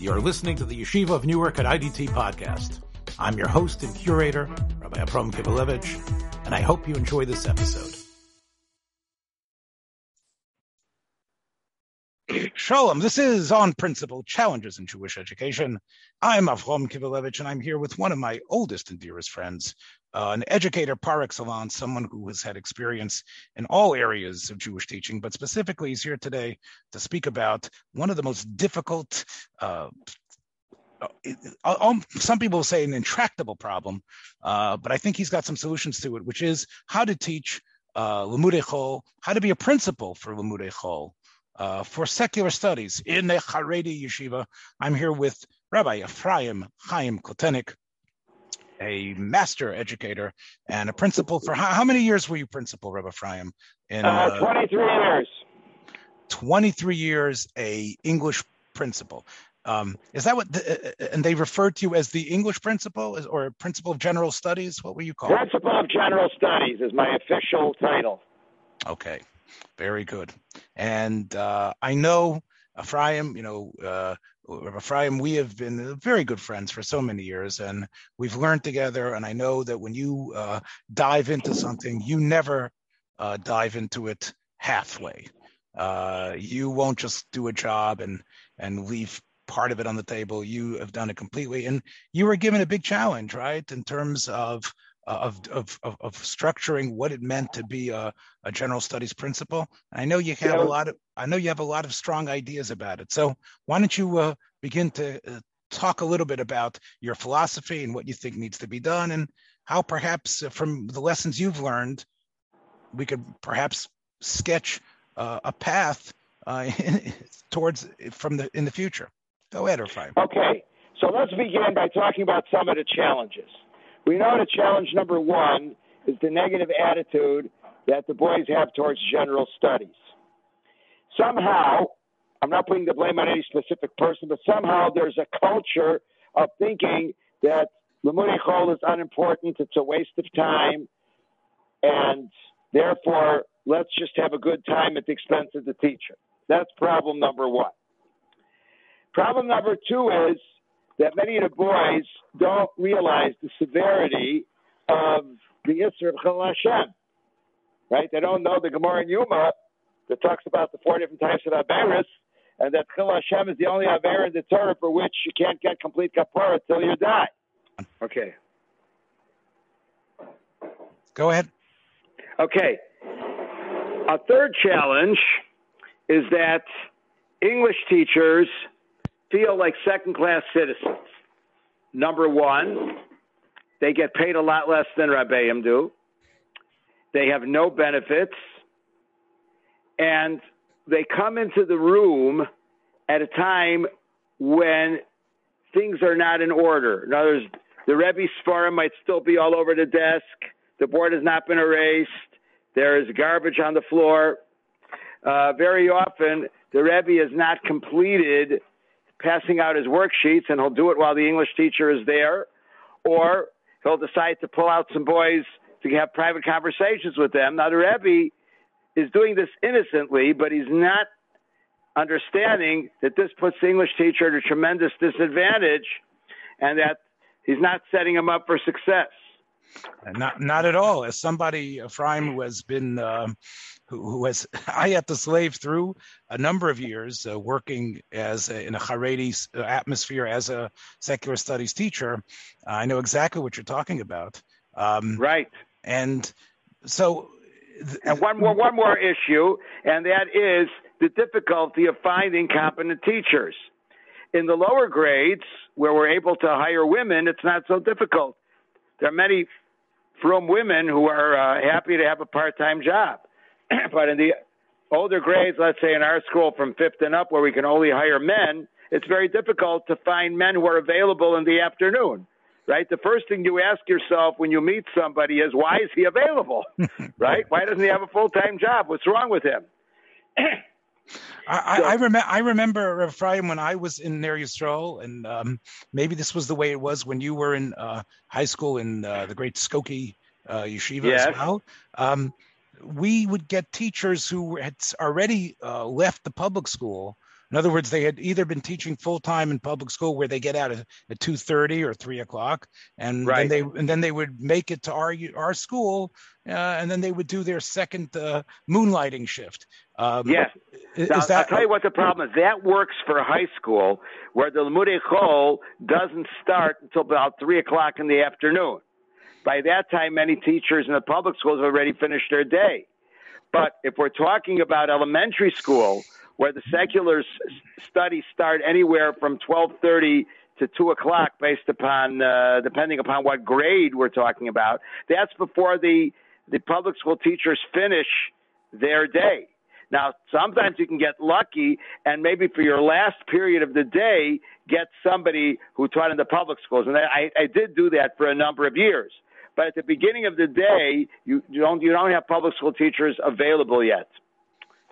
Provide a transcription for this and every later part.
You're listening to the Yeshiva of Newark at IDT podcast. I'm your host and curator, Rabbi Abram Kibalevich, and I hope you enjoy this episode. Shalom, this is On Principle Challenges in Jewish Education. I'm Avrom Kibalevich, and I'm here with one of my oldest and dearest friends, uh, an educator par excellence, someone who has had experience in all areas of Jewish teaching, but specifically he's here today to speak about one of the most difficult, uh, uh some people say an intractable problem, uh, but I think he's got some solutions to it, which is how to teach uh, how to be a principal for Chol, uh, for secular studies in the Haredi Yeshiva. I'm here with Rabbi Ephraim Chaim Kletenik, a master educator and a principal for how, how many years were you principal, Rabbi Ephraim? In uh, uh, 23 years. 23 years, a English principal. Um, is that what? The, uh, and they referred to you as the English principal, or principal of general studies? What were you called? Principal of general studies is my official title. Okay, very good. And uh, I know Ephraim, you know, uh, Ephraim, we have been very good friends for so many years, and we've learned together. And I know that when you uh, dive into something, you never uh, dive into it halfway. Uh, you won't just do a job and and leave part of it on the table. You have done it completely, and you were given a big challenge, right, in terms of of, of, of, of, structuring what it meant to be a, a general studies principal. I know you have yeah. a lot of I know you have a lot of strong ideas about it. So why don't you uh, begin to uh, talk a little bit about your philosophy and what you think needs to be done, and how perhaps uh, from the lessons you've learned, we could perhaps sketch uh, a path uh, towards from the in the future. Go ahead, Ephraim. Okay, so let's begin by talking about some of the challenges. We know that challenge number one is the negative attitude that the boys have towards general studies. Somehow, I'm not putting the blame on any specific person, but somehow there's a culture of thinking that Limudei Chol is unimportant, it's a waste of time, and therefore let's just have a good time at the expense of the teacher. That's problem number one. Problem number two is that many of the boys don't realize the severity of the Isra of Chilul Hashem. Right? They don't know the Gemara in Yoma that talks about the four different types of Averis, and that Chilul Hashem is the only Aver in the Torah for which you can't get complete Kapara until you die. Okay. Go ahead. Okay. A third challenge is that English teachers feel like second class citizens. Number one, they get paid a lot less than Rabbeim do. They have no benefits. And they come into the room at a time when things are not in order. In other words, the Rebbe Sfarim might still be all over the desk. The board has not been erased. There is garbage on the floor. Uh, very often, the Rebbe has not completed passing out his worksheets, and he'll do it while the English teacher is there, or he'll decide to pull out some boys to have private conversations with them. Now, the Rebbe is doing this innocently, but he's not understanding that this puts the English teacher at a tremendous disadvantage and that he's not setting him up for success. Not, not at all. As somebody, Ephraim, who has been uh, who, who has I had to slave through a number of years uh, working as a, in a Haredi uh, atmosphere as a secular studies teacher. I know exactly what you're talking about. Um, right. And so. Th- and one more one more issue, and that is the difficulty of finding competent teachers. In the lower grades, where we're able to hire women, it's not so difficult. There are many from women who are uh, happy to have a part-time job. but in the older grades, let's say in our school from fifth and up, where we can only hire men, it's very difficult to find men who are available in the afternoon. Right? The first thing you ask yourself when you meet somebody is, why is he available? right? Why doesn't he have a full time job? What's wrong with him? I, I, remember. I remember Ephraim when I was in Ner Yisrael, and um, maybe this was the way it was when you were in uh, high school in uh, the great Skokie uh, yeshiva yes. as well. Um, we would get teachers who had already uh, left the public school In other words, they had either been teaching full time in public school where they get out at, at two thirty or three o'clock, and right. then they and then they would make it to our our school, uh, and then they would do their second uh, moonlighting shift. Um, yes. Now, that, I'll tell you what the problem is. That works for high school, where the Chol doesn't start until about three o'clock in the afternoon. By that time, many teachers in the public schools have already finished their day. But if we're talking about elementary school, where the secular studies start anywhere from 12:30 to 2 o'clock, based upon uh, depending upon what grade we're talking about, that's before the the public school teachers finish their day. Now, sometimes you can get lucky and maybe for your last period of the day, get somebody who taught in the public schools. And I, I did do that for a number of years. But at the beginning of the day, you, don't you don't have public school teachers available yet.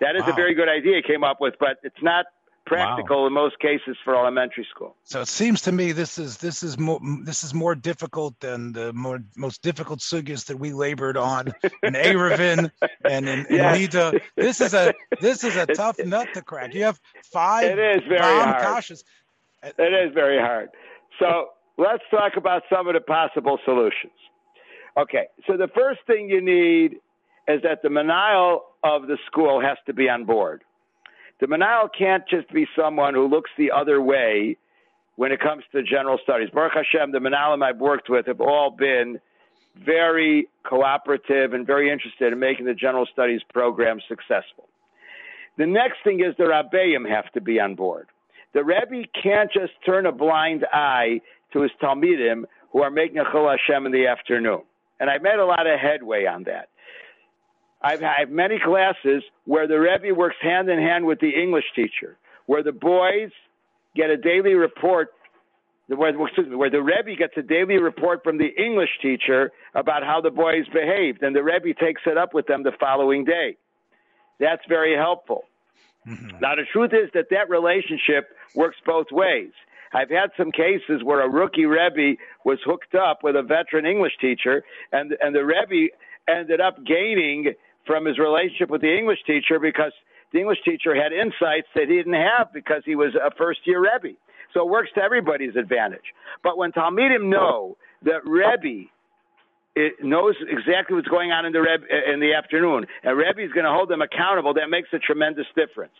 That is wow. a very good idea came up with, but it's not practical wow. in most cases for elementary school. So it seems to me this is this is more this is more difficult than the more most difficult sugyas that we labored on in Eruvin and in, in yes. Nida. This is a this is a tough nut to crack. You have five it is very hard. Kashas. It is very hard. So let's talk about some of the possible solutions. Okay, so the first thing you need is that the menahel of the school has to be on board. The menahel can't just be someone who looks the other way when it comes to general studies. Baruch Hashem, the menahalim I've worked with have all been very cooperative and very interested in making the general studies program successful. The next thing is the Rabbeim have to be on board. The Rebbe can't just turn a blind eye to his Talmidim who are making a Chilul Hashem in the afternoon and I've made a lot of headway on that. I've had many classes where the Rebbe works hand in hand with the English teacher, where the boys get a daily report, where, excuse me, where the Rebbe gets a daily report from the English teacher about how the boys behaved, and the Rebbe takes it up with them the following day. That's very helpful. Mm-hmm. Now, the truth is that that relationship works both ways. I've had some cases where a rookie Rebbe was hooked up with a veteran English teacher, and and the Rebbe ended up gaining from his relationship with the English teacher because the English teacher had insights that he didn't have because he was a first year Rebbe. So it works to everybody's advantage. But when Talmidim know that Rebbe it knows exactly what's going on in the Rebbe in the afternoon, and Rebbe is going to hold them accountable, that makes a tremendous difference.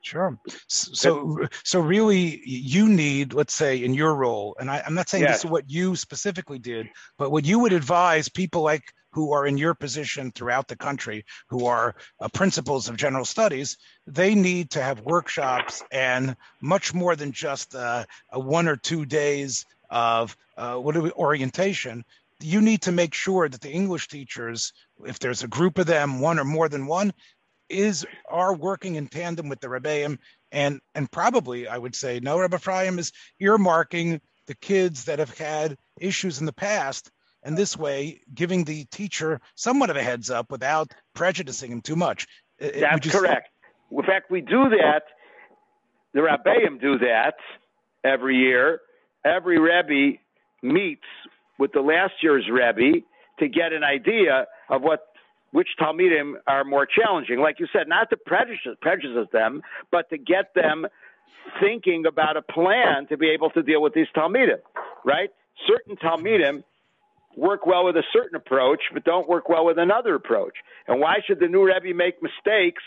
Sure. So, so really, you need, let's say, in your role, and I, am not saying yes. this is what you specifically did, but what you would advise people like who are in your position throughout the country, who are uh, principals of general studies, they need to have workshops and much more than just uh, a one or two days of uh, what do we, orientation. You need to make sure that the English teachers, if there's a group of them, one or more than one, is are working in tandem with the Rebbeim, and and probably I would say no, Rebbe Ephraim is earmarking the kids that have had issues in the past, and this way giving the teacher somewhat of a heads up without prejudicing him too much. That's just... correct. In fact, we do that. The Rebbeim do that every year. Every Rebbe meets with the last year's Rebbe to get an idea of what which Talmidim are more challenging. Like you said, not to prejudice, prejudice them, but to get them thinking about a plan to be able to deal with these Talmidim, right? Certain Talmidim work well with a certain approach, but don't work well with another approach. And why should the new Rebbe make mistakes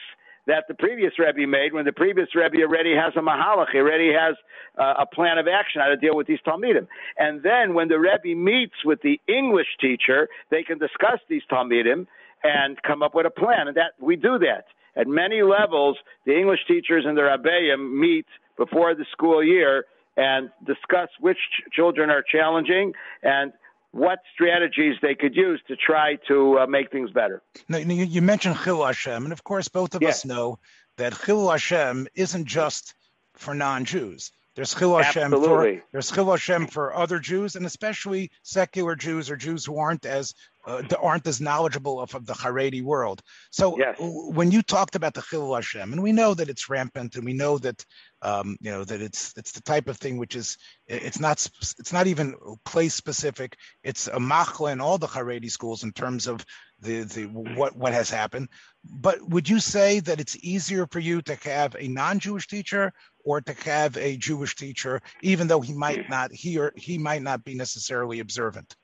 that the previous Rebbe made when the previous Rebbe already has a mahalach, he already has uh, a plan of action how to deal with these Talmidim. And then when the Rebbe meets with the English teacher, they can discuss these Talmidim and come up with a plan. And that we do that at many levels. The English teachers and the Rabbeim meet before the school year and discuss which ch- children are challenging and what strategies they could use to try to uh, make things better. Now, you mentioned Chilul Hashem, and of course, both of us know that Chilul Hashem isn't just for non-Jews. There's Chilul Hashem for there's Chilul Hashem for other Jews, and especially secular Jews or Jews who aren't as uh, aren't as knowledgeable of, of the Haredi world. So yes. when you talked about the Chilul Hashem, and we know that it's rampant, and we know that um, you know that it's it's the type of thing which is it's not it's not even place specific. It's a machla in all the Haredi schools in terms of the the what what has happened. But would you say that it's easier for you to have a non-Jewish teacher or to have a Jewish teacher, even though he might not he or he might not be necessarily observant?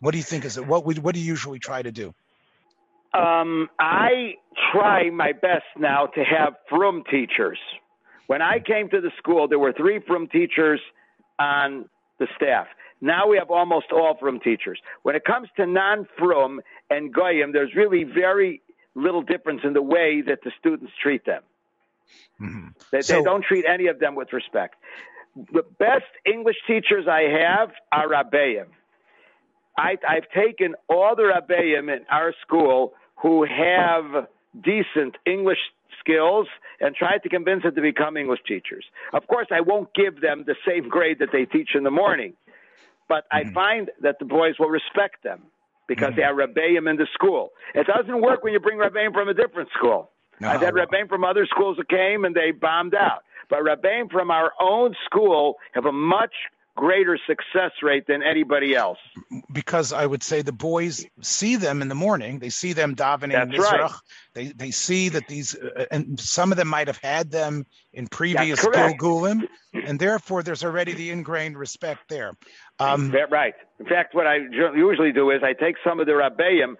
What do you think is it? What would what do you usually try to do? Um, I try my best now to have from teachers. When I came to the school, there were three frum teachers on the staff. Now we have almost all frum teachers. When it comes to non-frum and goyim, there's really very little difference in the way that the students treat them. Mm-hmm. They, so, they don't treat any of them with respect. The best English teachers I have are Rabbeim. I, have taken all the Rabbeim in our school who have decent English skills and tried to convince them to become English teachers. Of course, I won't give them the same grade that they teach in the morning, but mm-hmm. I find that the boys will respect them because mm-hmm. they are Rebbeim in the school. It doesn't work when you bring Rebbeim from a different school. No, I've had Rebbeim from other schools that came and they bombed out. But Rebbeim from our own school have a much greater success rate than anybody else. Because I would say the boys see them in the morning. They see them davening That's Mizrach. Right. They they see that these, uh, and some of them might have had them in previous Gilgulim, and therefore there's already the ingrained respect there. Um, right. In fact, what I usually do is I take some of the Rabbeim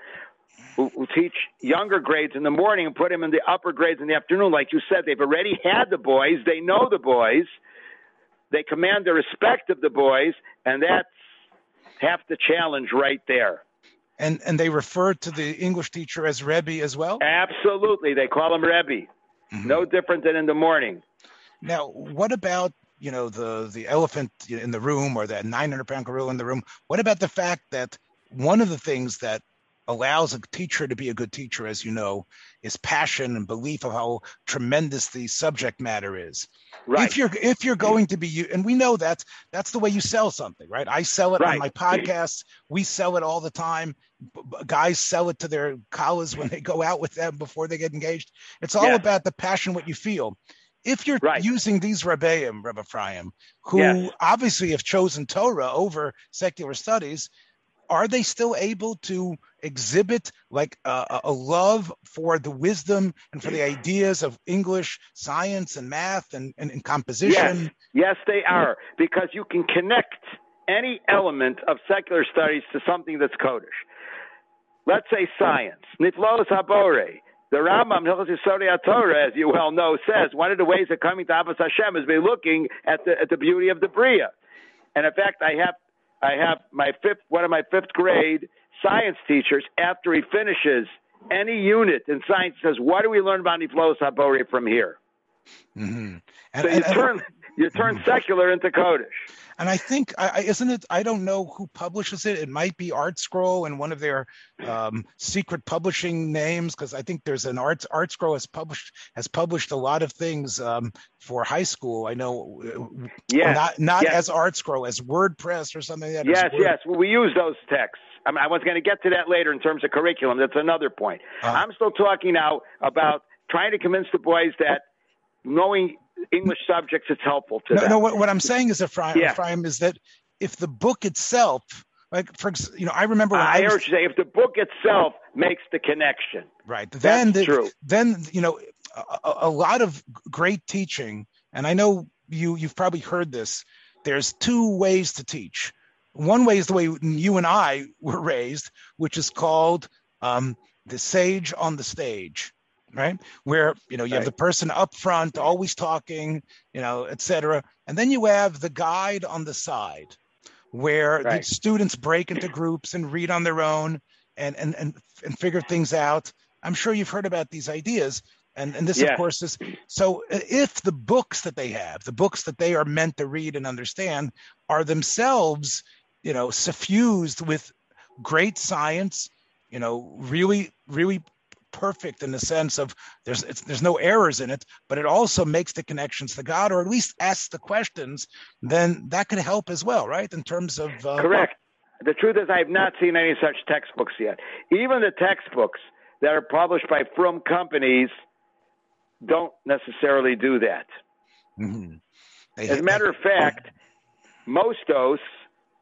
who, who, teach younger grades in the morning and put them in the upper grades in the afternoon. Like you said, they've already had the boys. They know the boys they command the respect of the boys, and that's half the challenge right there. And and they refer to the English teacher as Rebbe as well. Absolutely, they call him Rebbe. Mm-hmm. No different than in the morning. Now, what about you know the the elephant in the room or that 900 pound gorilla in the room? What about the fact that one of the things that allows a teacher to be a good teacher, as you know, is passion and belief of how tremendous the subject matter is. Right. If you're if you're going to be and we know that that's the way you sell something, right? I sell it right. on my podcasts. We sell it all the time. Guys sell it to their collars when they go out with them before they get engaged. It's all about the passion, what you feel. If you're right. using these Rebbeim, Rebbe Ephraim, who yes. obviously have chosen Torah over secular studies, are they still able to exhibit like a, a, love for the wisdom and for the ideas of English, science, and math and, and, and composition? Yes. yes, they are, because you can connect any element of secular studies to something that's Kodesh. Let's say science, Niflos Habore. The Rambam, Hilchos Torah, as you well know, says one of the ways of coming to Ahavas Hashem is by looking at the, at the beauty of the Bria. And in fact, I have I have my fifth one of my fifth grade science teachers after he finishes any unit in science says, "What do we learn about Niflos Habori from here?" Mm-hmm. And, so you and, turn you turn mm-hmm. secular into Kodesh. And I think, I, isn't it? I don't know who publishes it. It might be Art Scroll and one of their um, secret publishing names, because I think there's an Art Art Scroll has published has published a lot of things um, for high school. I know, uh, yeah, not not yes. as Art Scroll, as WordPress or something like that. Yes, yes. Well, we use those texts. I, mean, I was going to get to that later in terms of curriculum. That's another point. Uh, I'm still talking now about trying to convince the boys that knowing English subjects, is helpful to no, them. No, what, what I'm saying is, Ephraim, yeah. Ephraim, is that if the book itself, like for you know, I remember when I, I heard was, you say if the book itself makes the connection, right? Then That's the, true. Then you know, a, a lot of great teaching, and I know you you've probably heard this. There's two ways to teach. One way is the way you and I were raised, which is called um, the sage on the stage right? Where you know you right. have the person up front, always talking, you know, etc. And then you have the guide on the side, where right. the students break into groups and read on their own and and and and figure things out. I'm sure you've heard about these ideas. And, and this, yeah. of course, is so if the books that they have, the books that they are meant to read and understand, are themselves, you know, suffused with great science, you know, really, really perfect in the sense of there's there's no errors in it, but it also makes the connections to God, or at least asks the questions. Then that could help as well, right? In terms of uh, correct. The truth is, I have not seen any such textbooks yet. Even the textbooks that are published by frum companies don't necessarily do that. Mm-hmm. As a matter of fact, Mostos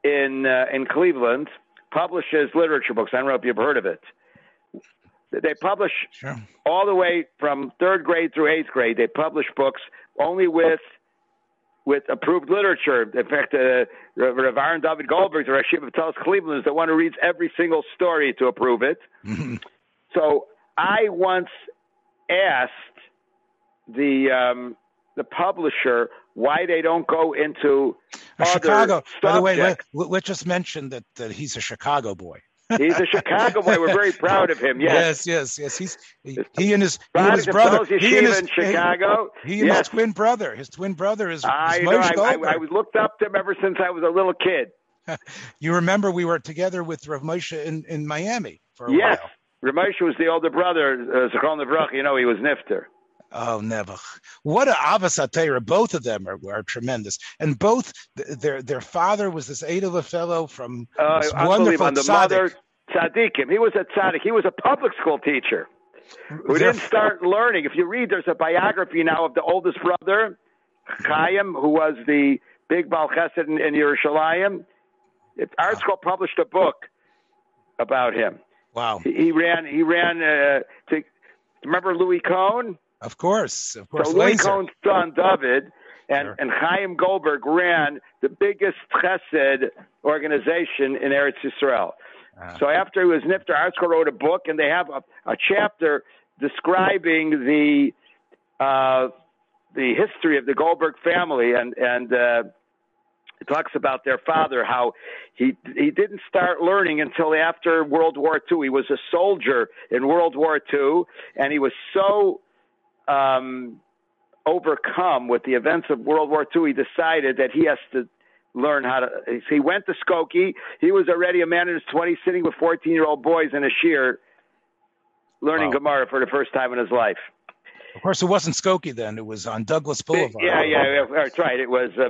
in uh, in Cleveland publishes literature books. I don't know if you've heard of it They publish Sure. all the way from third grade through eighth grade. They publish books only with with approved literature. In fact, uh, Rav Aaron David Goldberg, the Rashi of Telshe Cleveland, is the one who reads every single story to approve it. Mhm. So I once asked the um, the publisher why they don't go into Chicago. By the way, let, let, let's just mention that, that he's a Chicago boy. He's a Chicago boy. We're very proud of him. Yes. yes, yes. yes. He's he, he and his he and his brother. He and his, in Chicago. He and yes. his twin brother. His twin brother is, is I know. Moshe I, I, I looked up to him ever since I was a little kid. You remember we were together with Rav Moshe in, in Miami for a while. Yes. while. Ramesh was the older brother, uh, Zichron Levrach. You know, he was Nifter. Oh, never. What a Avas Atera. Both of them are, are tremendous. And both, th- their their father was this Adela fellow from Uh, wonderful And the tzaddik. mother, tzaddikim. He was a tzaddik. He was a public school teacher who Their- didn't start learning. If you read, there's a biography now of the oldest brother, Chaim, who was the big Baal Chesed in, in Yerushalayim. It, Art Scroll published a book about him. Wow. He, he ran. He ran uh, to. Remember Louis Cohn? Of course. Of course. So Louis. Cohn's son David and, Sure. and Chaim Goldberg ran the biggest chesed organization in Eretz Yisrael. Ah. So after he was Nifter, ArtScroll wrote a book, and they have a, a chapter describing the uh, the history of the Goldberg family, and and uh, it talks about their father, how he he didn't start learning until after World War II. He was a soldier in World War II, and he was so um, overcome with the events of World War II, he decided that he has to learn how to. He went to Skokie. He was already a man in his 20s, sitting with 14 year old boys in a shiur, learning Wow. Gemara for the first time in his life. Of course, it wasn't Skokie then. It was on Douglas Boulevard. Yeah, yeah, that's right. It was uh,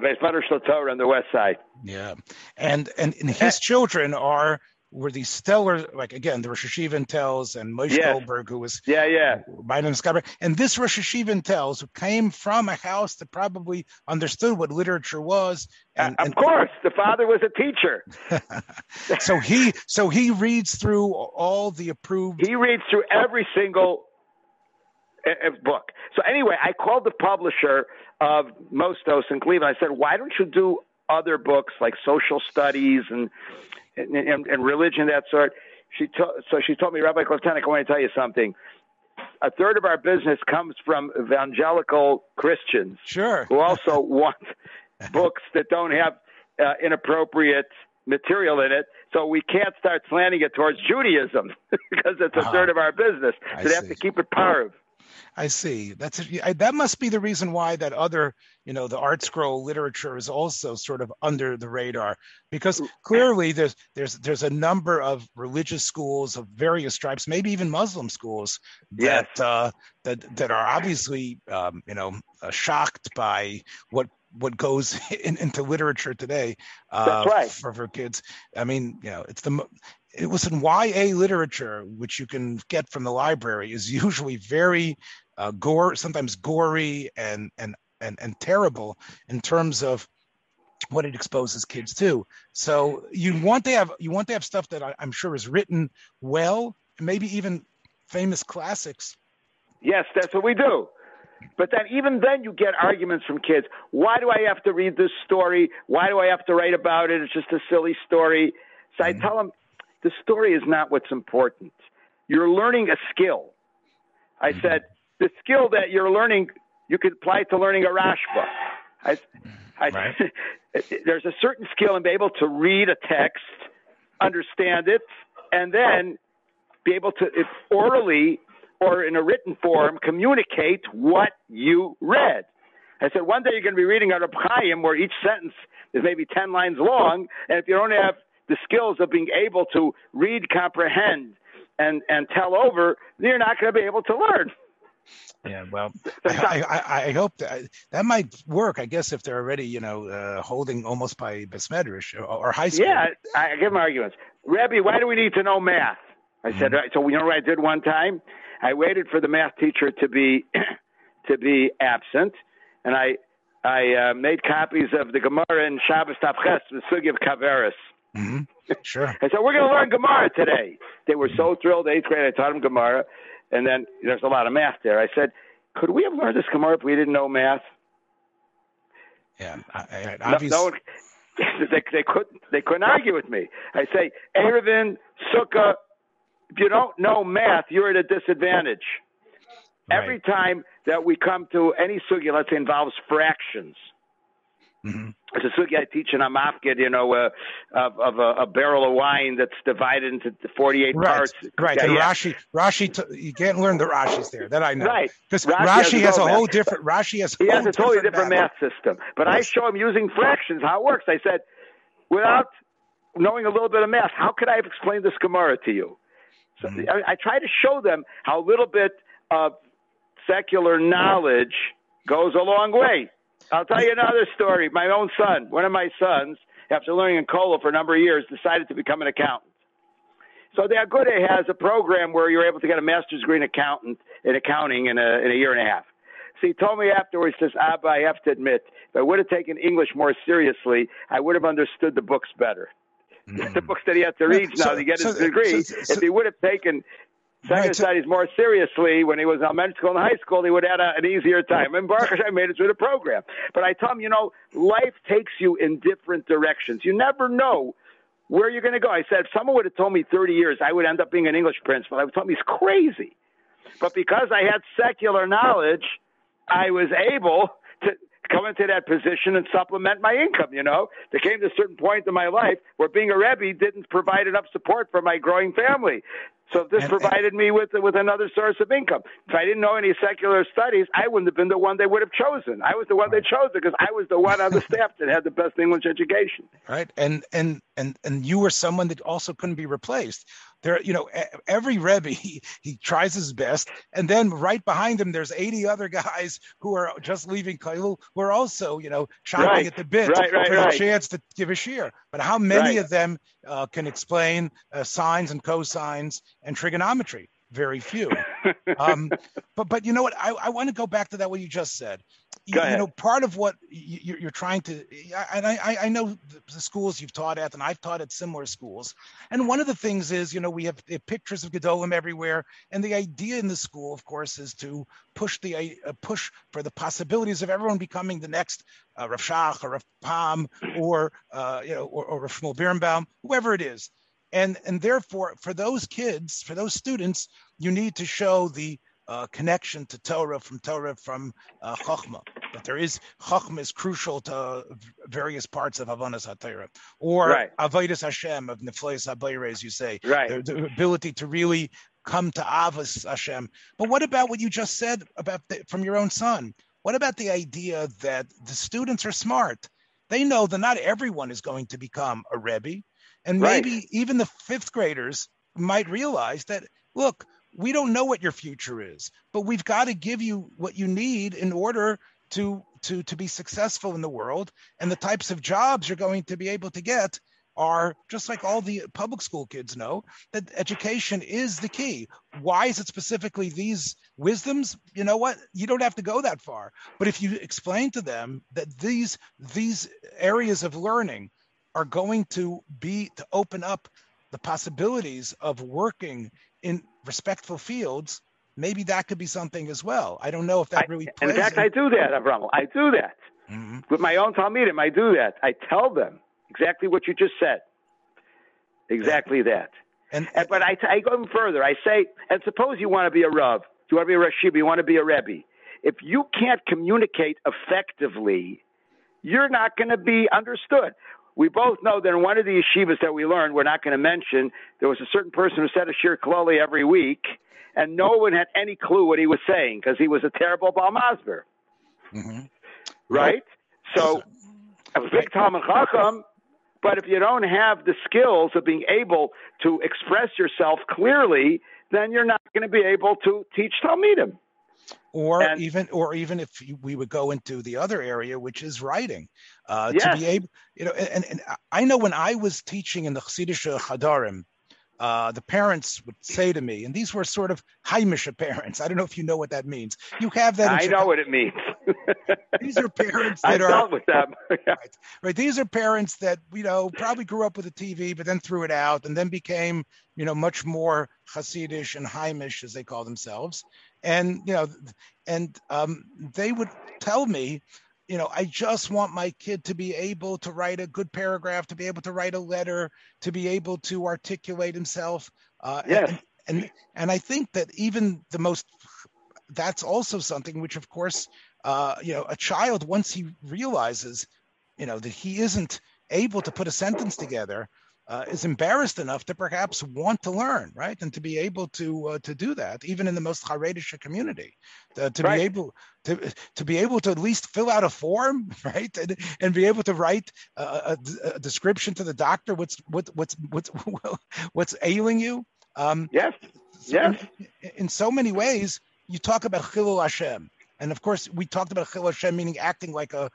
Torah on the west side. Yeah, and and, and his children are were these stellar, like again, the Rosh Hashivan Telshe and Moshe Yes. Goldberg, who was Yeah, yeah. my name is Gabriel, and this Rosh Hashivan Telshe who came from a house that probably understood what literature was, and, of course, the father was a teacher. so he so he reads through all the approved. He reads through every single uh, uh, book. So anyway, I called the publisher of Mosdos in Cleveland. I said, "Why don't you do other books like social studies and and, and, and religion that sort?" She to, so she told me, Rabbi Kletenik, I want to tell you something. A third of our business comes from evangelical Christians Sure, who also want books that don't have uh, inappropriate material in it. So we can't start slanting it towards Judaism because it's a Uh-huh. third of our business. I So they have to keep it parv. I see. That's I, that must be the reason why that other, you know, the art scroll literature is also sort of under the radar because clearly there's there's there's a number of religious schools of various stripes, maybe even Muslim schools that Yes. uh, that that are obviously um, you know uh, shocked by what what goes in, into literature today uh, right. for for kids. I mean, you know, it's the it was in YA literature, which you can get from the library, is usually very uh, gore, sometimes gory and and and and terrible in terms of what it exposes kids to. So you want to have you want to have stuff that I, I'm sure is written well, maybe even famous classics. Yes, that's what we do. But then, even then, you get arguments from kids. Why do I have to read this story? Why do I have to write about it? It's just a silly story. So I tell them the story is not what's important. You're learning a skill. I mm-hmm. said the skill that you're learning, you could apply to learning a Rashba. I, I, Right. there's a certain skill in being able to read a text, understand it, and then be able to if orally or in a written form communicate what you read. I said one day you're going to be reading out of Chaim where each sentence is maybe 10 lines long, and if you don't have the skills of being able to read, comprehend, and, and tell over, you're not going to be able to learn. Yeah, well, I, I, I hope that that might work. I guess if they're already, you know, uh, holding almost by Besmedrish or, or high school. Yeah, I give them arguments. Rabbi, why do we need to know math? I said, right, so you know what I did one time? I waited for the math teacher to be to be absent, and I I uh, made copies of the Gemara and Shabbos Tavches, the Sugi of Kaveris. Mm-hmm. Sure. I said, we're going to learn Gemara today. They were so thrilled. Eighth grade, I taught them Gemara. And then there's a lot of math there. I said, could we have learned this Gemara if we didn't know math? Yeah. I, I, no, no, they, they, couldn't, they couldn't argue with me. I say, Eruvin, Sukkah, if you don't know math, you're at a disadvantage. Right. Every time that we come to any sugya, let's say involves fractions – Mm-hmm. It's a sugi I teach in HaMafkid, you know, uh, of, of a, a, barrel of wine that's divided into 48 right. parts. Right. Yeah, and yeah. Rashi, Rashi, t- you can't learn the Rashi's there. That I know. Right. Because Rashi, Rashi, has, has a whole different. Rashi has. he has a totally different, different math system. But yes. I show him using fractions how it works. I said, without knowing a little bit of math, how could I have explained this Gemara to you? So mm-hmm. I, I try to show them how a little bit of secular knowledge goes a long way. I'll tell you another story. My own son, one of my sons, after learning in Kollel for a number of years, decided to become an accountant. So the Aguda has a program where you're able to get a master's degree in accountant in accounting in a in a year and a half. So he told me afterwards, he says, Abba, I have to admit, if I would have taken English more seriously, I would have understood the books better. Mm. The books that he had to read now so, to get his so, degree. So, if he would have taken Second right. studies more seriously when he was in elementary school and high school, he would have a, an easier time. And Baruch I made it through the program. But I tell him, you know, life takes you in different directions. You never know where you're going to go. I said, if someone would have told me 30 years I would end up being an English principal, I would tell me he's crazy. But because I had secular knowledge, I was able to come into that position and supplement my income. You know, there came to a certain point in my life where being a rebbe didn't provide enough support for my growing family. So this and, provided and, me with with another source of income. If I didn't know any secular studies, I wouldn't have been the one they would have chosen. I was the one right. they chose because I was the one on the staff that had the best English education. Right, and and and and you were someone that also couldn't be replaced there you know every rebbe he, he tries his best. And then right behind him there's 80 other guys who are just leaving Kailul who are also you know chomping right. at the bit right, right, for a chance to give a shiur but how many of them uh, can explain uh, sines and cosines and trigonometry? Very few. Um, but but you know what? I, I want to go back to that what you just said you, you, know, part of what you, are trying to, and I, I know the schools you've taught at, and I've taught at similar schools. And one of the things is, you know, we have pictures of Gedolim everywhere, and the idea in the school, of course, is to push the uh, push for the possibilities of everyone becoming the next uh, Rav Shach or Rav Pam or uh, you know or, or Rav Shmuel Birnbaum, whoever it is. And and therefore, for those kids, for those students, you need to show the uh, connection to Torah from Torah from uh, Chachma. That there is Chachma is crucial to various parts of Havanas HaTorah, or right. Avodas Hashem of Nefleis Habayre, as you say, right. the, the, ability to really come to Avos Hashem. But what about what you just said about the, from your own son? What about the idea that the students are smart? They know that not everyone is going to become a Rebbe, and maybe right. even the fifth graders might realize that look, we don't know what your future is, but we've got to give you what you need in order to to to be successful in the world. And the types of jobs you're going to be able to get are just like all the public school kids know that education is the key. Why is it specifically these wisdoms? You know what? You don't have to go that far. But if you explain to them that these these areas of learning are going to be to open up the possibilities of working in respectful fields, maybe that could be something as well. I don't know if that really. I, in fact, in. I do that, Avram. I do that mm-hmm. with my own talmidim. I do that. I tell them exactly what you just said. Exactly yeah. that. And, and, but I, I go even further. I say, and suppose you want to be a rav, you want to be a rashiba, you want to be a rebbe. If you can't communicate effectively, you're not going to be understood we both know that in one of the yeshivas that we learned, we're not going to mention, there was a certain person who said a shiur klali every week, and no one had any clue what he was saying because he was a terrible balmazber. Mm-hmm. Right? So, a big Talmid Chacham, but if you don't have the skills of being able to express yourself clearly, then you're not going to be able to teach Talmidim or and, even or even if we would go into the other area which is writing uh, yes. to be able you know and, and i know when i was teaching in the chassidish chadarim uh, the parents would say to me, and these were sort of heimische parents. I don't know if you know what that means. You have that. I know what it means. these are parents that I are dealt with them. right, right. These are parents that you know probably grew up with a TV, but then threw it out, and then became you know much more Hasidish and Heimish as they call themselves, and you know, and um, they would tell me you know, I just want my kid to be able to write a good paragraph, to be able to write a letter, to be able to articulate himself. Uh, yes. And, and, and I think that even the most, that's also something which, of course, uh, you know, a child once he realizes, you know, that he isn't able to put a sentence together, uh, is embarrassed enough to perhaps want to learn, right, and to be able to uh, to do that, even in the most Haredish community, to, to right. be able to to be able to at least fill out a form, right, and, and be able to write a, a, a description to the doctor what's what, what's what's what's ailing you. Um, yes, yes. In, in, so many ways, you talk about Chilul Hashem, and of course, we talked about Chilul Hashem meaning acting like a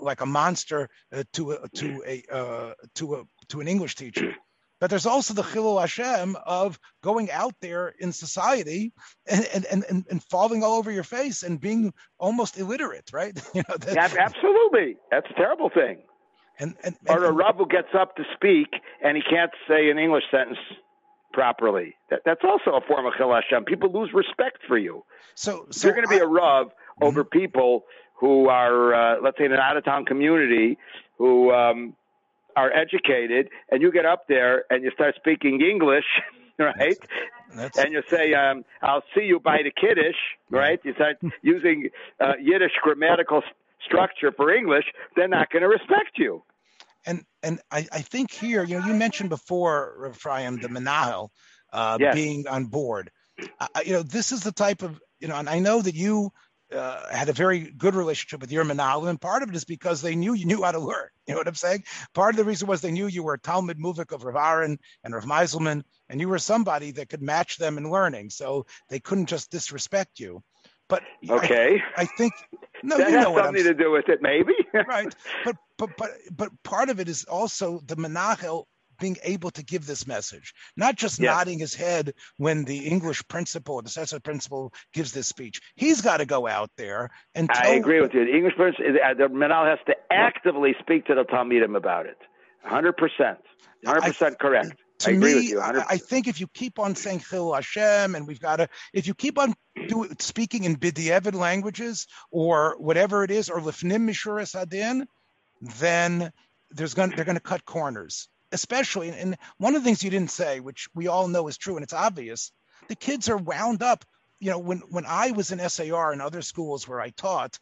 like a monster uh, to a to a uh, to a to an English teacher. But there's also the Chilul Hashem of going out there in society and, and, and, and falling all over your face and being almost illiterate, right? you know, that, yeah, absolutely. That's a terrible thing. And, and, or a who gets up to speak and he can't say an English sentence properly. That, that's also a form of Chilul Hashem. People lose respect for you. So, so you're going to be I, a Rav mm-hmm. over people who are, uh, let's say, in an out of town community who um, are educated, and you get up there and you start speaking English, right? That's, that's, and you say, um, "I'll see you by the Kiddush," right? You start using uh, Yiddish grammatical structure for English. They're not going to respect you. And and I, I think here, you know, you mentioned before, Ephraim, the Menahel uh, yes. being on board. Uh, you know, this is the type of you know, and I know that you uh, had a very good relationship with your Menahel, and part of it is because they knew you knew how to learn. You know what I'm saying? Part of the reason was they knew you were a Talmud Muvik of Rav Aaron and Rav Meiselman, and you were somebody that could match them in learning, so they couldn't just disrespect you. But okay, I, I think no, that you has know something to do with it, maybe. right, but but but but part of it is also the Menahel being able to give this message, not just yes. nodding his head when the English principal or the Cecil principal gives this speech. He's got to go out there and. I agree with you. The English person, uh, the Menahel has to actively speak to the Talmidim about it. 100%. 100% correct. To I agree me, with you. 100. I think if you keep on saying Chilul Hashem, and we've got to, if you keep on do, speaking in B'diavad languages or whatever it is, or Lifnim Mishuras Adin, then there's going they're going to cut corners especially, and one of the things you didn't say, which we all know is true and it's obvious, the kids are wound up. You know, when when I was in SAR and other schools where I taught,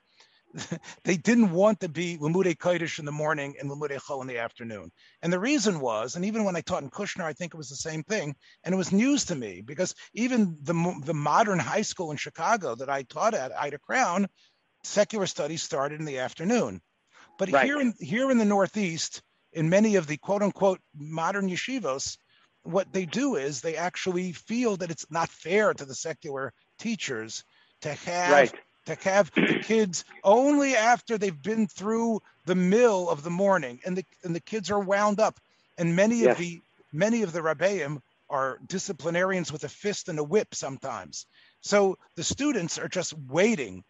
they didn't want to be Lamudei Kodesh in the morning and Lamudei Chol in the afternoon. And the reason was, and even when I taught in Kushner, I think it was the same thing. And it was news to me because even the, the modern high school in Chicago that I taught at, Ida Crown, secular studies started in the afternoon. But right. here in here in the Northeast, in many of the quote unquote modern yeshivos, what they do is they actually feel that it's not fair to the secular teachers to have right. to have the kids only after they've been through the mill of the morning and the and the kids are wound up and many yes. of the many of the rabbeim are disciplinarians with a fist and a whip sometimes so the students are just waiting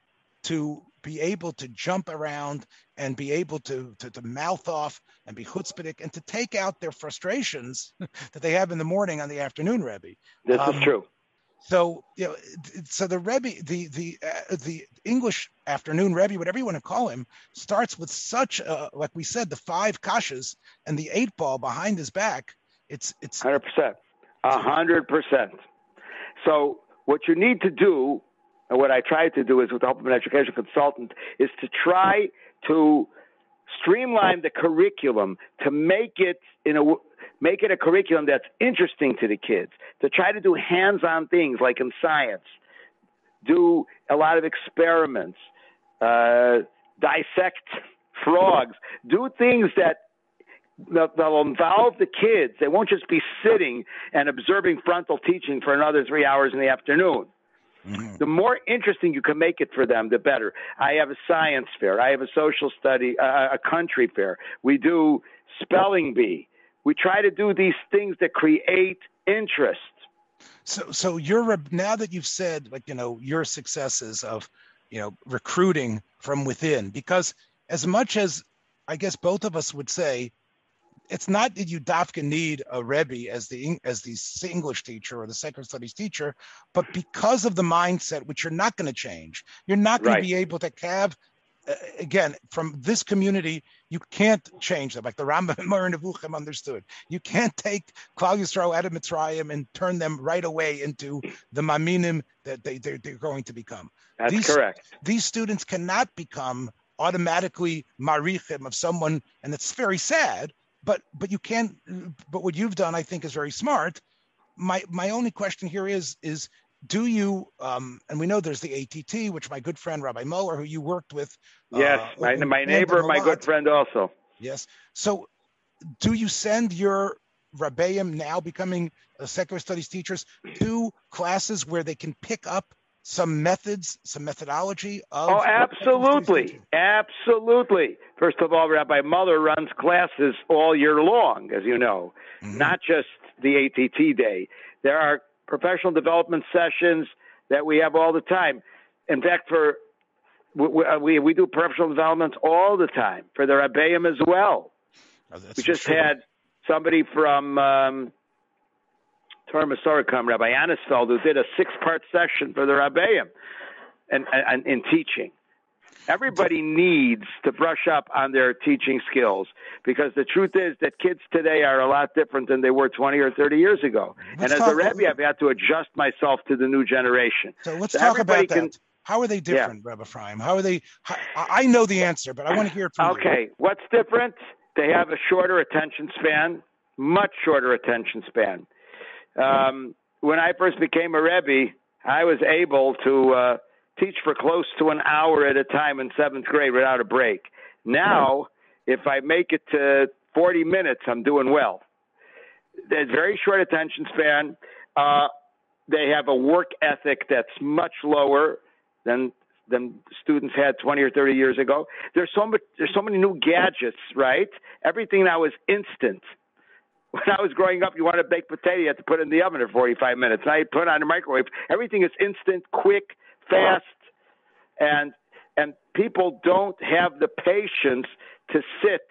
to be able to jump around and be able to, to, to mouth off and be chutzpahdik and to take out their frustrations that they have in the morning on the afternoon Rebbe. This um, is true. So you know, so the Rebbe, the the uh, the English afternoon Rebbe, whatever you want to call him, starts with such a, like we said, the five kashas and the eight ball behind his back. It's it's hundred percent, hundred percent. So what you need to do and what I try to do is, with the help of an education consultant, is to try to streamline the curriculum to make it in a make it a curriculum that's interesting to the kids. To try to do hands-on things like in science, do a lot of experiments, uh, dissect frogs, do things that they'll involve the kids. They won't just be sitting and observing frontal teaching for another three hours in the afternoon. Mm-hmm. The more interesting you can make it for them, the better. I have a science fair. I have a social study, uh, a country fair. We do spelling bee. We try to do these things that create interest. So, so you're now that you've said like you know your successes of you know recruiting from within, because as much as I guess both of us would say it's not that you dafka need a rebbe as the as the English teacher or the sacred studies teacher, but because of the mindset, which you're not going to change, you're not going right. to be able to have. Uh, again, from this community, you can't change them. Like the Rambam and Nevuchim understood, you can't take Klal Yisrael out of Mitzrayim and turn them right away into the Maminim that they they're, they're going to become. That's these, correct. These students cannot become automatically marichim of someone, and it's very sad but but you can't. But what you've done, I think, is very smart. My my only question here is is do you um, and we know there's the ATT, which my good friend Rabbi Muller, who you worked with. Yes, uh, my, my neighbor, my good friend also. Yes. So, do you send your Rabbeim now becoming secular studies teachers to classes where they can pick up some methods, some methodology of? Oh, absolutely, absolutely. First of all, Rabbi Muller runs classes all year long, as you know, mm-hmm. not just the ATT day. There are professional development sessions that we have all the time. In fact, for we, we, we do professional development all the time for the Rabbeim as well. Oh, we just had somebody from um, Torah Masoricam, Rabbi Anisfeld, who did a six-part session for the Rabbeim and, and, in teaching. Everybody needs to brush up on their teaching skills because the truth is that kids today are a lot different than they were 20 or 30 years ago. Let's and as a Rebbe, I've had to adjust myself to the new generation. So let's so talk about can, that. How are they different, yeah. Rebbe Ephraim? How are they? How, I know the answer, but I want to hear it from okay. you. Okay, what's different? They have a shorter attention span, much shorter attention span. Um, when I first became a Rebbe, I was able to uh, teach for close to an hour at a time in seventh grade without a break. Now, if I make it to 40 minutes, I'm doing well. There's very short attention span. Uh, they have a work ethic that's much lower than than students had 20 or 30 years ago. There's so much. There's so many new gadgets, right? Everything now is instant when I was growing up, you wanted to bake potato, you had to put it in the oven for 45 minutes. Now you put it on the microwave. Everything is instant, quick, fast, and and people don't have the patience to sit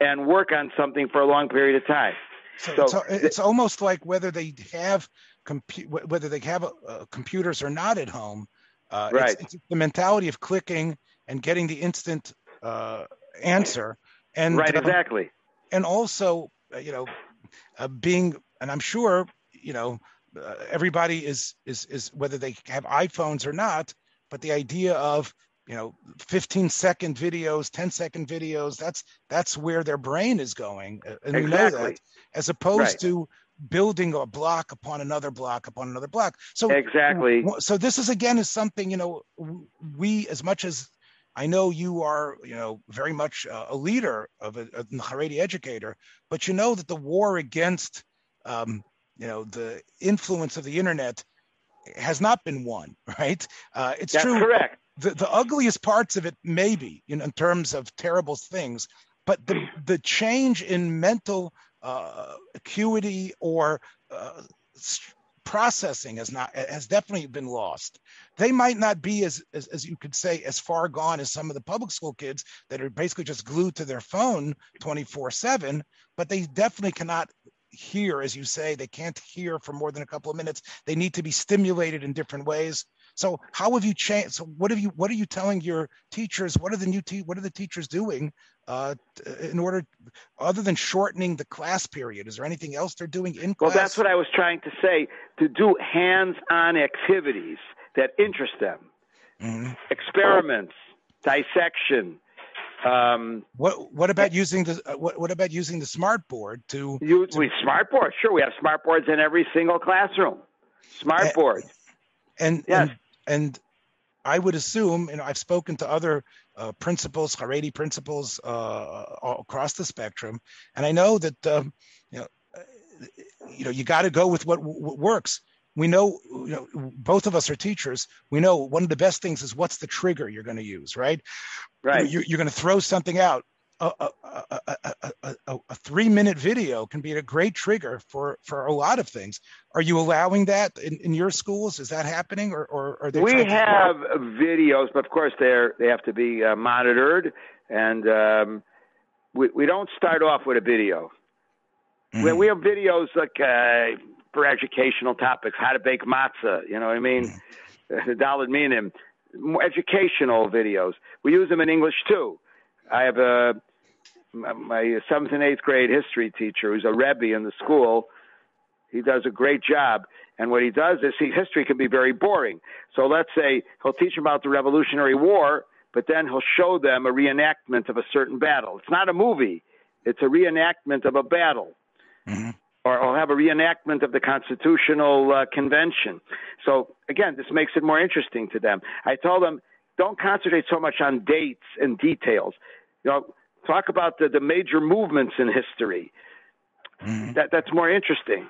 and work on something for a long period of time. So, so it's, it's, almost like whether they have compu- whether they have uh, computers or not at home. Uh, right. It's, it's, the mentality of clicking and getting the instant uh, answer. And right, exactly. And also, uh, you know, uh, being, and I'm sure, you know, uh, everybody is is is whether they have iPhones or not, but the idea of you know 15 second videos 10 second videos that's that's where their brain is going uh, and exactly. we know that as opposed right. to building a block upon another block upon another block so exactly so this is again is something you know we as much as I know you are, you know, very much a leader of a, a Haredi educator, but you know that the war against, um, you know, the influence of the internet has not been won, right? Uh, it's That's true. Correct. The, the ugliest parts of it, maybe, you know, in terms of terrible things, but the the change in mental uh, acuity or uh, processing has not has definitely been lost. They might not be as, as, as you could say as far gone as some of the public school kids that are basically just glued to their phone 24/7, but they definitely cannot hear as you say they can't hear for more than a couple of minutes. They need to be stimulated in different ways. So how have you changed? So what have you? What are you telling your teachers? What are the new te- What are the teachers doing uh, in order, other than shortening the class period? Is there anything else they're doing in class? Well, that's what I was trying to say. To do hands-on activities that interest them, mm-hmm. experiments, dissection. Um, what What about using the uh, what, what about using the smart board to? Use, to we smart board. Sure, we have smart boards in every single classroom. Smart board. And yes. and, and I would assume, you know, I've spoken to other uh, principals, Haredi principals uh, across the spectrum, and I know that um, you know, uh, you know, you got to go with what, what, works. We know, you know, both of us are teachers. We know one of the best things is what's the trigger you're going to use, right? Right. You're, you're going to throw something out, a, a, a, a, three minute video can be a great trigger for, for a lot of things. Are you allowing that in, in your schools? Is that happening, or, or are they? We have videos, but of course they're they have to be uh, monitored, and um, we we don't start off with a video. Mm-hmm. We, we have videos like uh, for educational topics, how to bake matzah. You know what I mean? The Dalet Minim, educational videos. We use them in English too. I have a my seventh and eighth grade history teacher who's a rebbe in the school. He does a great job. And what he does is see history can be very boring. So let's say he'll teach them about the Revolutionary War, but then he'll show them a reenactment of a certain battle. It's not a movie. It's a reenactment of a battle. Mm-hmm. Or I'll have a reenactment of the Constitutional uh, Convention. So again, this makes it more interesting to them. I told them, don't concentrate so much on dates and details. You know, talk about the, the major movements in history. Mm. That that's more interesting.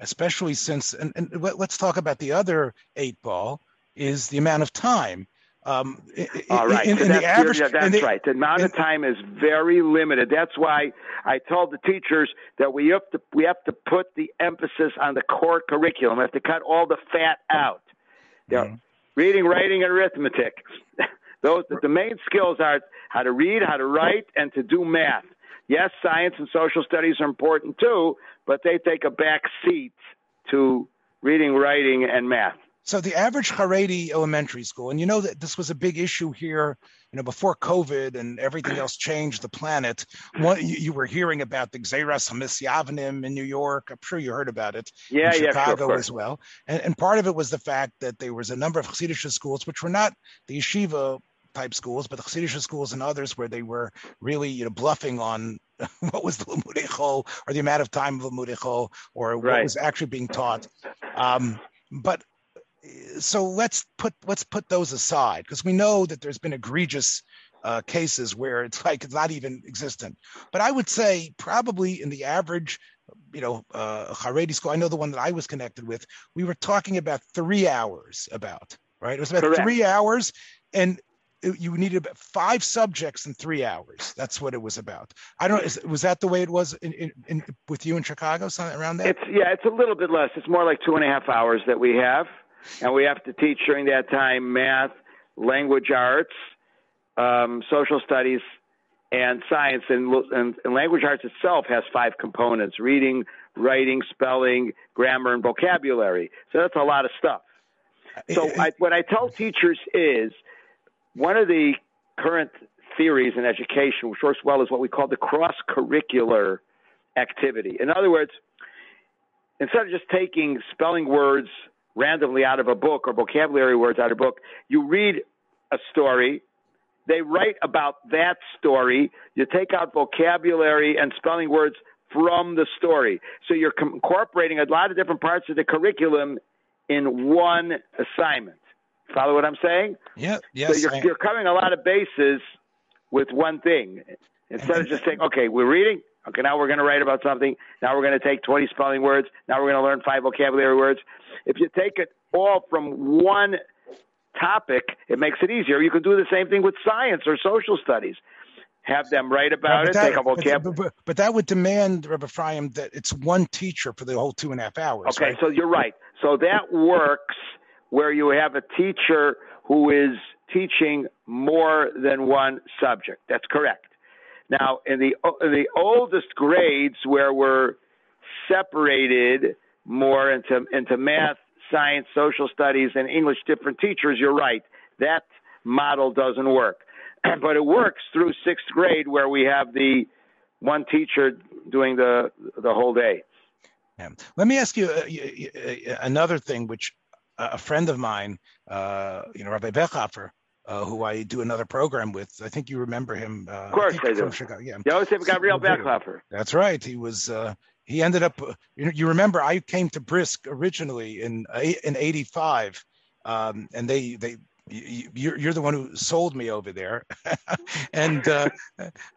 Especially since, and, and let's talk about the other eight ball is the amount of time. Um, All right, in, in, that's, average, yeah, that's the, right. The amount of time is very limited. That's why I told the teachers that we have to we have to put the emphasis on the core curriculum. We have to cut all the fat out. Mm-hmm. reading, writing, and arithmetic. Those the main skills are how to read, how to write, and to do math. Yes, science and social studies are important too, but they take a back seat to reading, writing, and math. So the average Haredi elementary school, and you know that this was a big issue here, you know, before COVID and everything else changed the planet. One, you, you were hearing about the Xeras Hamisyavnim in New York. I'm sure you heard about it. Yeah, in Chicago yeah, as well. And, and part of it was the fact that there was a number of Hasidic schools, which were not the yeshiva type schools, but the Hasidic schools and others where they were really, you know, bluffing on what was the Limudei or the amount of time of Limudei or what right. was actually being taught. Um, but so let's put let's put those aside because we know that there's been egregious uh, cases where it's like it's not even existent. But I would say probably in the average, you know, uh, Haredi school, I know the one that I was connected with, we were talking about three hours about, right? It was about Correct. three hours. And you needed about five subjects in three hours. That's what it was about. I don't. Is, was that the way it was in, in, in, with you in Chicago? Something around that? It's yeah. It's a little bit less. It's more like two and a half hours that we have and we have to teach during that time math, language arts, um, social studies, and science. And, and, and, language arts itself has five components: reading, writing, spelling, grammar, and vocabulary. So that's a lot of stuff. So I, what I tell teachers is one of the current theories in education, which works well, is what we call the cross-curricular activity. In other words, instead of just taking spelling words randomly out of a book or vocabulary words out of a book. You read a story, they write about that story. You take out vocabulary and spelling words from the story. So you're incorporating a lot of different parts of the curriculum in one assignment. Follow what I'm saying? Yeah, yes. So you're, you're covering a lot of bases with one thing instead of just saying, okay, we're reading. Okay, now we're going to write about something. Now we're going to take 20 spelling words. Now we're going to learn five vocabulary words. If you take it all from one topic, it makes it easier. You can do the same thing with science or social studies. Have them write about it, that, take a vocabulary. But, but, but, that would demand, Rabbi Ephraim, that it's one teacher for the whole two and a half hours. Okay, right? so you're right. So that works where you have a teacher who is teaching more than one subject. That's correct. Now, in the in the oldest grades where we're separated more into into math, science, social studies, and English, different teachers, you're right. That model doesn't work, but it works through sixth grade where we have the one teacher doing the the whole day. Yeah. Let me ask you uh, another thing, which a friend of mine, uh, you know, Rabbi Bechhofer, uh, who I do another program with. I think you remember him. Uh, of course, I, I do. Chicago. Yeah, Joseph Gabriel Bechhofer. That's right. He was. Uh, he ended up. Uh, you, you, remember, I came to Brisk originally in in '85, um, and they they. You're, you're the one who sold me over there, and uh,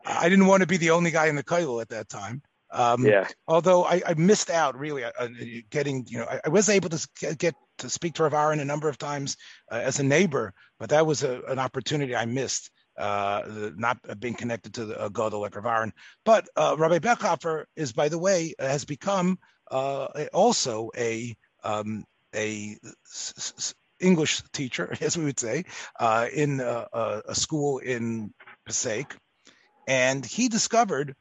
I didn't want to be the only guy in the Kollel at that time. Um, yeah. Although I, I, missed out really uh, getting, you know, I, I, was able to get to speak to Rav Aaron a number of times uh, as a neighbor, but that was a, an opportunity I missed. uh, not being connected to the uh, Gadol like Rav But uh, Rabbi Bechhofer is, by the way, has become uh, also a um, a s- s- English teacher, as we would say, uh, in a, a, school in Passaic, and he discovered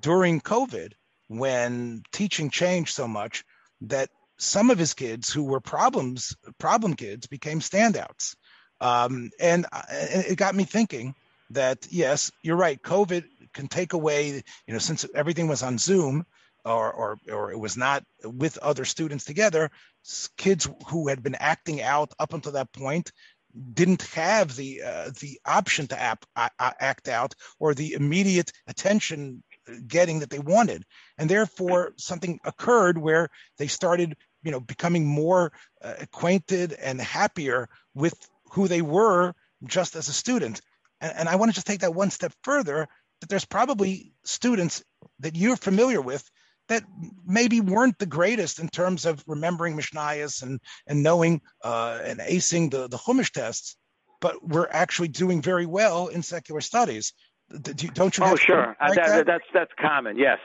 during COVID when teaching changed so much that some of his kids who were problems problem kids became standouts. Um, and, and it got me thinking that yes you're right covid can take away you know since everything was on zoom or or or it was not with other students together kids who had been acting out up until that point didn't have the uh, the option to ap- uh, act out or the immediate attention getting that they wanted and therefore something occurred where they started you know becoming more uh, acquainted and happier with who they were just as a student and, and i want to just take that one step further that there's probably students that you're familiar with that maybe weren't the greatest in terms of remembering Mishnayos and and knowing uh, and acing the the Chumash tests, but we're actually doing very well in secular studies. Don't you? Oh, sure. Like that, that? That's that's common. Yes.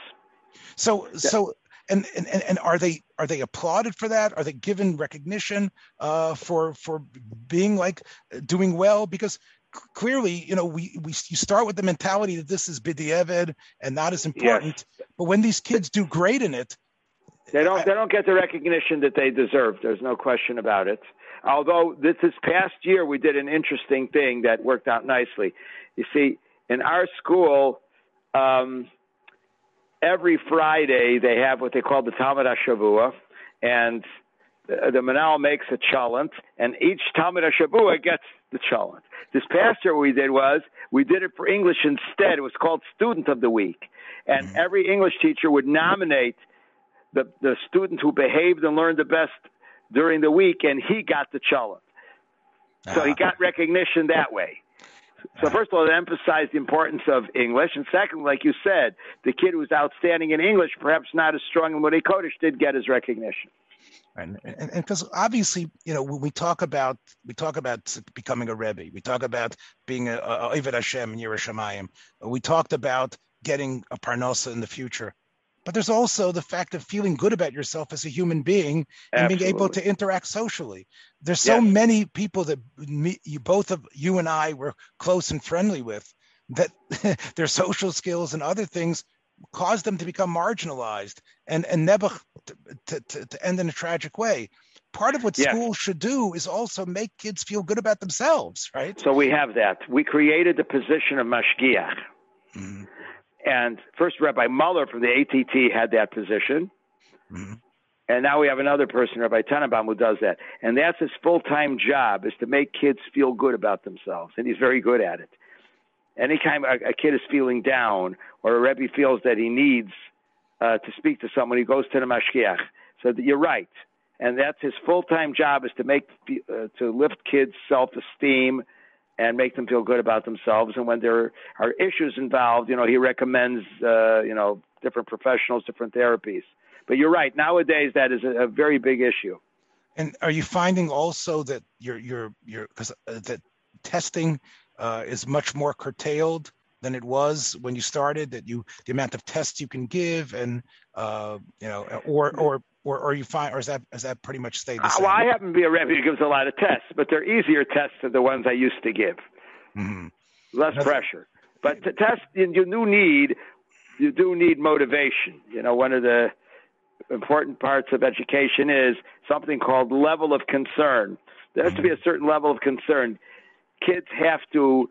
So so and, and and are they are they applauded for that? Are they given recognition uh, for for being like doing well? Because clearly, you know, we, we you start with the mentality that this is bidiyeved and not as important. Yes. But when these kids do great in it, they don't I, they don't get the recognition that they deserve. There's no question about it. Although this, this past year we did an interesting thing that worked out nicely. You see, in our school, um, every Friday they have what they call the Talmid HaShavua, and the, the menahel makes a cholent, and each Talmid HaShavua gets the cholent. This past year, what we did was we did it for English instead. It was called Student of the Week, and mm-hmm. every English teacher would nominate the the student who behaved and learned the best during the week, and he got the cholent. So he ah. got recognition that way. So first of all, it emphasized the importance of English, and second, like you said, the kid was outstanding in English, perhaps not as strong in Limmudei Kodesh, did get his recognition. And and because obviously, you know, when we talk about we talk about becoming a rebbe, we talk about being a, a Eved Hashem in Yerushalayim, we talked about getting a parnosa in the future. But there's also the fact of feeling good about yourself as a human being and Absolutely. being able to interact socially. There's so yes. many people that me, you both of you and I were close and friendly with that their social skills and other things caused them to become marginalized and and never to, to, to end in a tragic way part of what yes. schools should do is also make kids feel good about themselves, right? So we have that. We created the position of mashgiach. Mm-hmm. And first, Rabbi Muller from the ATT had that position. Mm-hmm. And now we have another person, Rabbi Tenenbaum, who does that. And that's his full time job is to make kids feel good about themselves. And he's very good at it. Anytime a, a kid is feeling down or a Rebbe feels that he needs uh, to speak to someone, he goes to the mashgiach. So that you're right, and that's his full-time job is to make uh, to lift kids' self-esteem and make them feel good about themselves. And when there are issues involved, you know, he recommends uh, you know different professionals, different therapies. But you're right. Nowadays, that is a, a very big issue. And are you finding also that you're you're you're because uh, that testing uh, is much more curtailed than it was when you started that you the amount of tests you can give and uh, you know or or or, or you find or is that is that pretty much stayed the same? Uh, well, I happen to be a Rebbe who gives a lot of tests, but they're easier tests than the ones I used to give. Mm-hmm. Less That's, pressure, but to test you do need you do need motivation. You know, one of the important parts of education is something called level of concern. There has to be a certain level of concern. Kids have to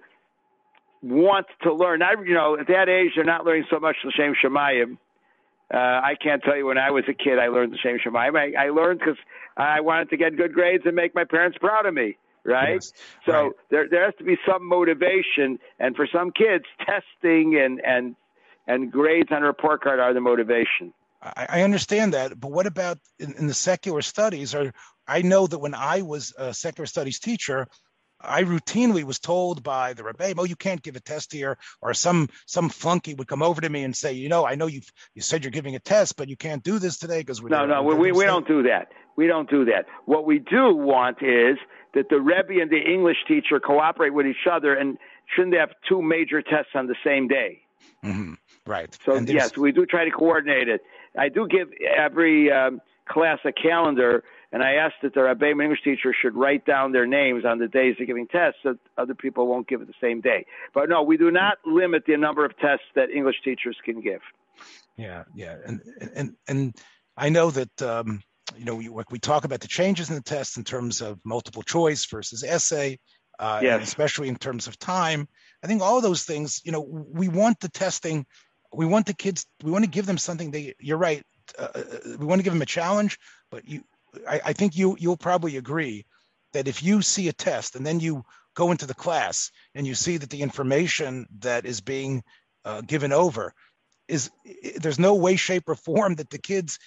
want to learn. I, you know, at that age, they're not learning so much l'shem Shamayim. Uh, I can't tell you when I was a kid, I learned l'shem Shamayim. I, I learned because I wanted to get good grades and make my parents proud of me, right? Yes, so right. there there has to be some motivation, and for some kids, testing and and and grades on a report card are the motivation. I, I understand that, but what about in, in the secular studies? Or I know that when I was a secular studies teacher, I routinely was told by the rebbe, "Oh, you can't give a test here," or some some flunky would come over to me and say, "You know, I know you you said you're giving a test, but you can't do this today because we no no we we don't do that. We don't do that. What we do want is that the rebbe and the English teacher cooperate with each other and shouldn't have two major tests on the same day. Mm-hmm. Right. So yes, we do try to coordinate it. I do give every um, class a calendar, and I asked that the Rebbeim English teacher should write down their names on the days they're giving tests, so other people won't give it the same day. But no, we do not limit the number of tests that English teachers can give. Yeah, yeah, and and and I know that. Um, you know, we, we talk about the changes in the test in terms of multiple choice versus essay, uh, yes. especially in terms of time. I think all those things, you know, we want the testing, we want the kids, we want to give them something. They, you're right, uh, uh, we want to give them a challenge, but you, I, I think you you'll probably agree that if you see a test and then you go into the class and you see that the information that is being uh, given over is there's no way shape or form that the kids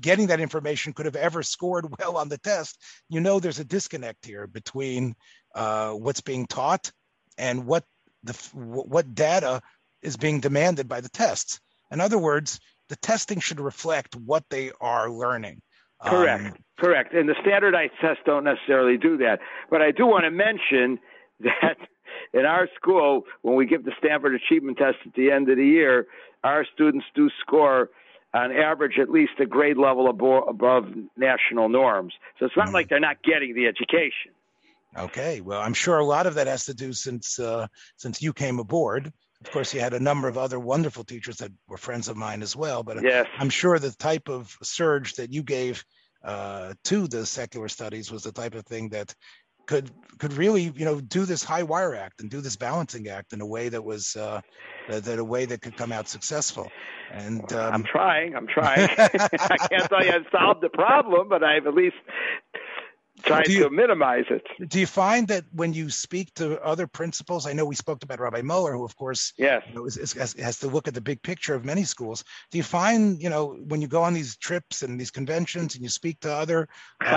getting that information could have ever scored well on the test. You know there's a disconnect here between uh, what's being taught and what the what data is being demanded by the tests. In other words the testing should reflect what they are learning correct um, correct and the standardized tests don't necessarily do that but i do want to mention that in our school, when we give the Stanford Achievement Test at the end of the year, our students do score on average at least a grade level above, above national norms. So it's not mm like they're not getting the education. Okay, well, I'm sure a lot of that has to do since uh, since you came aboard. Of course, you had a number of other wonderful teachers that were friends of mine as well. But yes. I'm sure the type of surge that you gave uh, to the secular studies was the type of thing that could could really you know do this high wire act and do this balancing act in a way that was uh, that, that a way that could come out successful. And um, I'm trying. I'm trying. I can't tell you I've solved the problem, but I've at least trying you, to minimize it. Do you find that when you speak to other principals, I know we spoke about Rabbi Muller, who of course yes. You know, is, is, has, has, to look at the big picture of many schools. Do you find, you know, when you go on these trips and these conventions and you speak to other, um,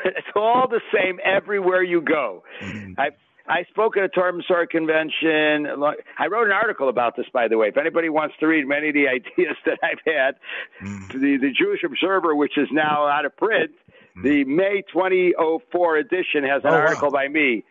it's all the same everywhere you go. Mm-hmm. I I spoke at a Torah convention. I wrote an article about this, by the way. If anybody wants to read many of the ideas that I've had, mm. the, the Jewish Observer, which is now out of print, the May 2004 edition has an oh, article wow. by me.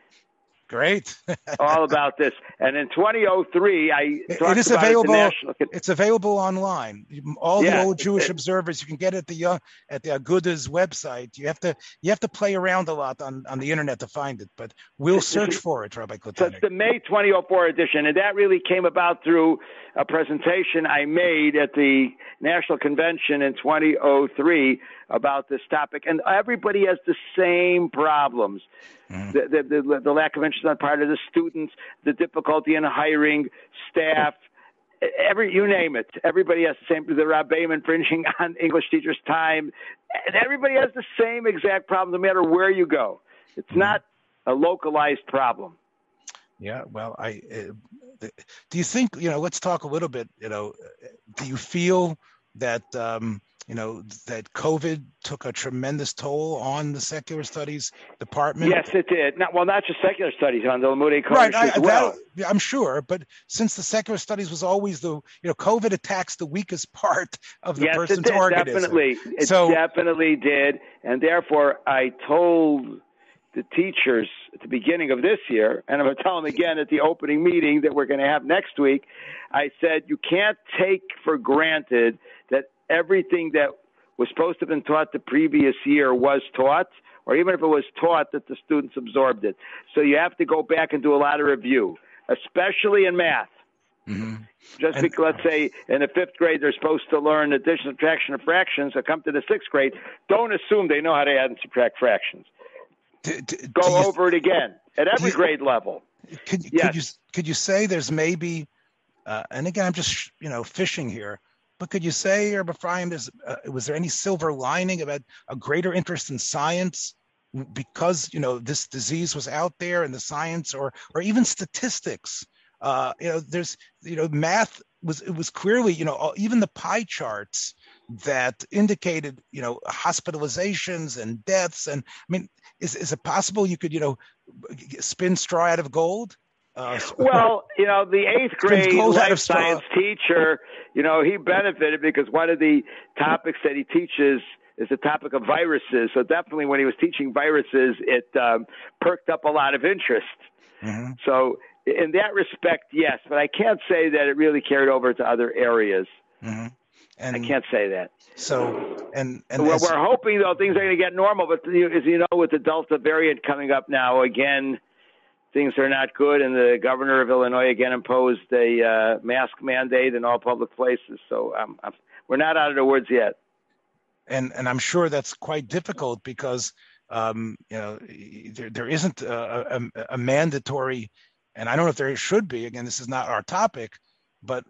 Great. all about this. And in 2003, I it is available. It it's available online. All yeah, the old Jewish it, observers, you can get it at the uh, at the Aguda's website. You have to you have to play around a lot on, on the internet to find it, but we'll search for it, Rabbi Kletenik. So it's the May 2004 edition, and that really came about through a presentation I made at the National Convention in 2003 about this topic, and everybody has the same problems. Mm. The, the, the, the, lack of interest on the part of the students, the difficulty in hiring staff, every you name it. Everybody has the same. The Rob Rabbeim infringing on English teachers' time, and everybody has the same exact problem, no matter where you go. It's mm. not a localized problem. Yeah, well, I uh, do you think you know? Let's talk a little bit. You know, do you feel that um, you know that COVID took a tremendous toll on the secular studies department. Yes, it did. Not, well, not just secular studies, on the Limudei right, I, as well. That, I'm sure, but since the secular studies was always the you know COVID attacks the weakest part of the yes, person's it did, organism. Definitely, it so, definitely did, and therefore I told the teachers at the beginning of this year, and I'm going to tell them again at the opening meeting that we're going to have next week. I said you can't take for granted everything that was supposed to have been taught the previous year was taught, or even if it was taught, that the students absorbed it. So you have to go back and do a lot of review, especially in math. Mm-hmm. Just and, because, let's say, in the fifth grade they're supposed to learn addition, subtraction, and fractions, or come to the sixth grade, don't assume they know how to add and subtract fractions. Do, do, go do over you, it again at every grade level. Could, yes. could you could you say there's maybe, uh, and again I'm just you know fishing here, but could you say, or Ephraim, uh, was there any silver lining about a greater interest in science because you know this disease was out there and the science, or or even statistics? Uh, you know, there's you know math was it was clearly you know even the pie charts that indicated you know hospitalizations and deaths and I mean is is it possible you could you know spin straw out of gold? Uh, well, you know, the eighth grade life science teacher, you know, he benefited because one of the topics that he teaches is the topic of viruses. So definitely, when he was teaching viruses, it um, perked up a lot of interest. Mm-hmm. So, in that respect, yes, but I can't say that it really carried over to other areas. Mm-hmm. And I can't say that. So, and, and we're, we're hoping though things are going to get normal. But as you know, with the Delta variant coming up now again, things are not good. And the governor of Illinois again imposed a uh, mask mandate in all public places. So um, we're not out of the woods yet. And and I'm sure that's quite difficult because um, you know there there isn't a, a, a mandatory, and I don't know if there should be. Again, this is not our topic, but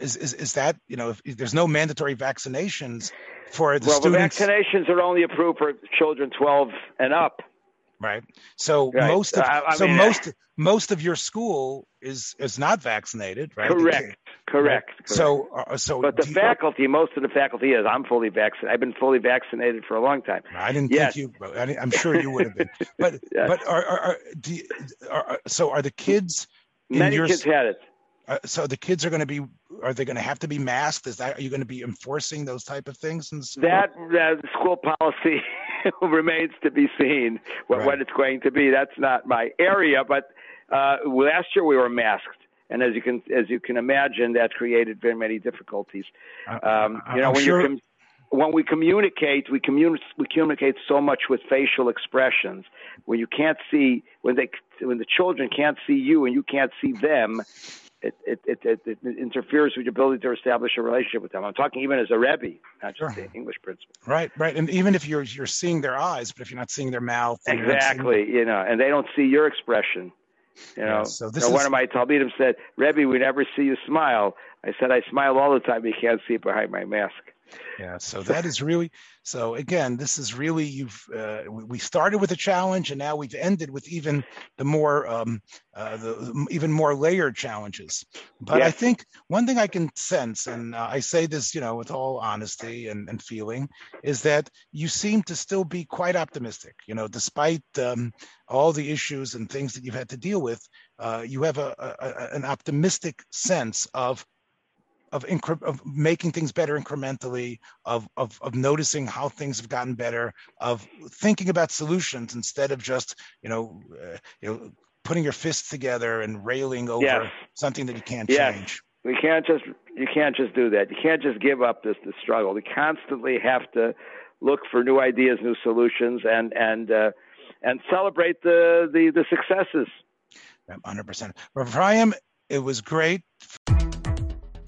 is, is, is that you know if, if there's no mandatory vaccinations for the well, students? the vaccinations are only approved for children 12 and up. Right. So right. most of I, I so mean, most most of your school is is not vaccinated, right? Correct. Correct. Right? So uh, so But the faculty, you, most of the faculty is. I'm fully vaccinated. I've been fully vaccinated for a long time. I didn't yes. think you. I am sure you would have been. But yes. but are, are, are, you, are, so are the kids? Many your, kids had it. Uh, so the kids are going to be are they going to have to be masked is that are you going to be enforcing those type of things in school? that uh, school policy remains to be seen what, right. what, it's going to be that's not my area but uh, last year we were masked and as you can as you can imagine that created very many difficulties um, you know I'm when sure... you when we communicate, we communicate we communicate so much with facial expressions. When you can't see, when they, when the children can't see you and you can't see them, it, it, it, it, interferes with your ability to establish a relationship with them. I'm talking even as a Rebbe, not just sure. the English principal. Right, right. And even if you're you're seeing their eyes, but if you're not seeing their mouth. Exactly, you know, and they don't see your expression. You know, yeah, so this you know, is... one of my Talmidim said, Rebbe, we never see you smile. I said, I smile all the time. You can't see it behind my mask. Yeah, so that is really so. Again, this is really you've uh, we started with a challenge, and now we've ended with even the more um, uh, the even more layered challenges. But I think one thing I can sense, and uh, I say this, you know, with all honesty and, and feeling, is that you seem to still be quite optimistic. You know, despite um, all the issues and things that you've had to deal with, uh, you have a, a, an optimistic sense of of, incre- of making things better incrementally, of, of, of noticing how things have gotten better, of thinking about solutions instead of just, you know, uh, you know, putting your fists together and railing over yes. something that you can't yes. change. We can't just you can't just do that. You can't just give up this the struggle. We constantly have to look for new ideas, new solutions, and and uh, and celebrate the the, the successes. Hundred percent, Ephraim. It was great.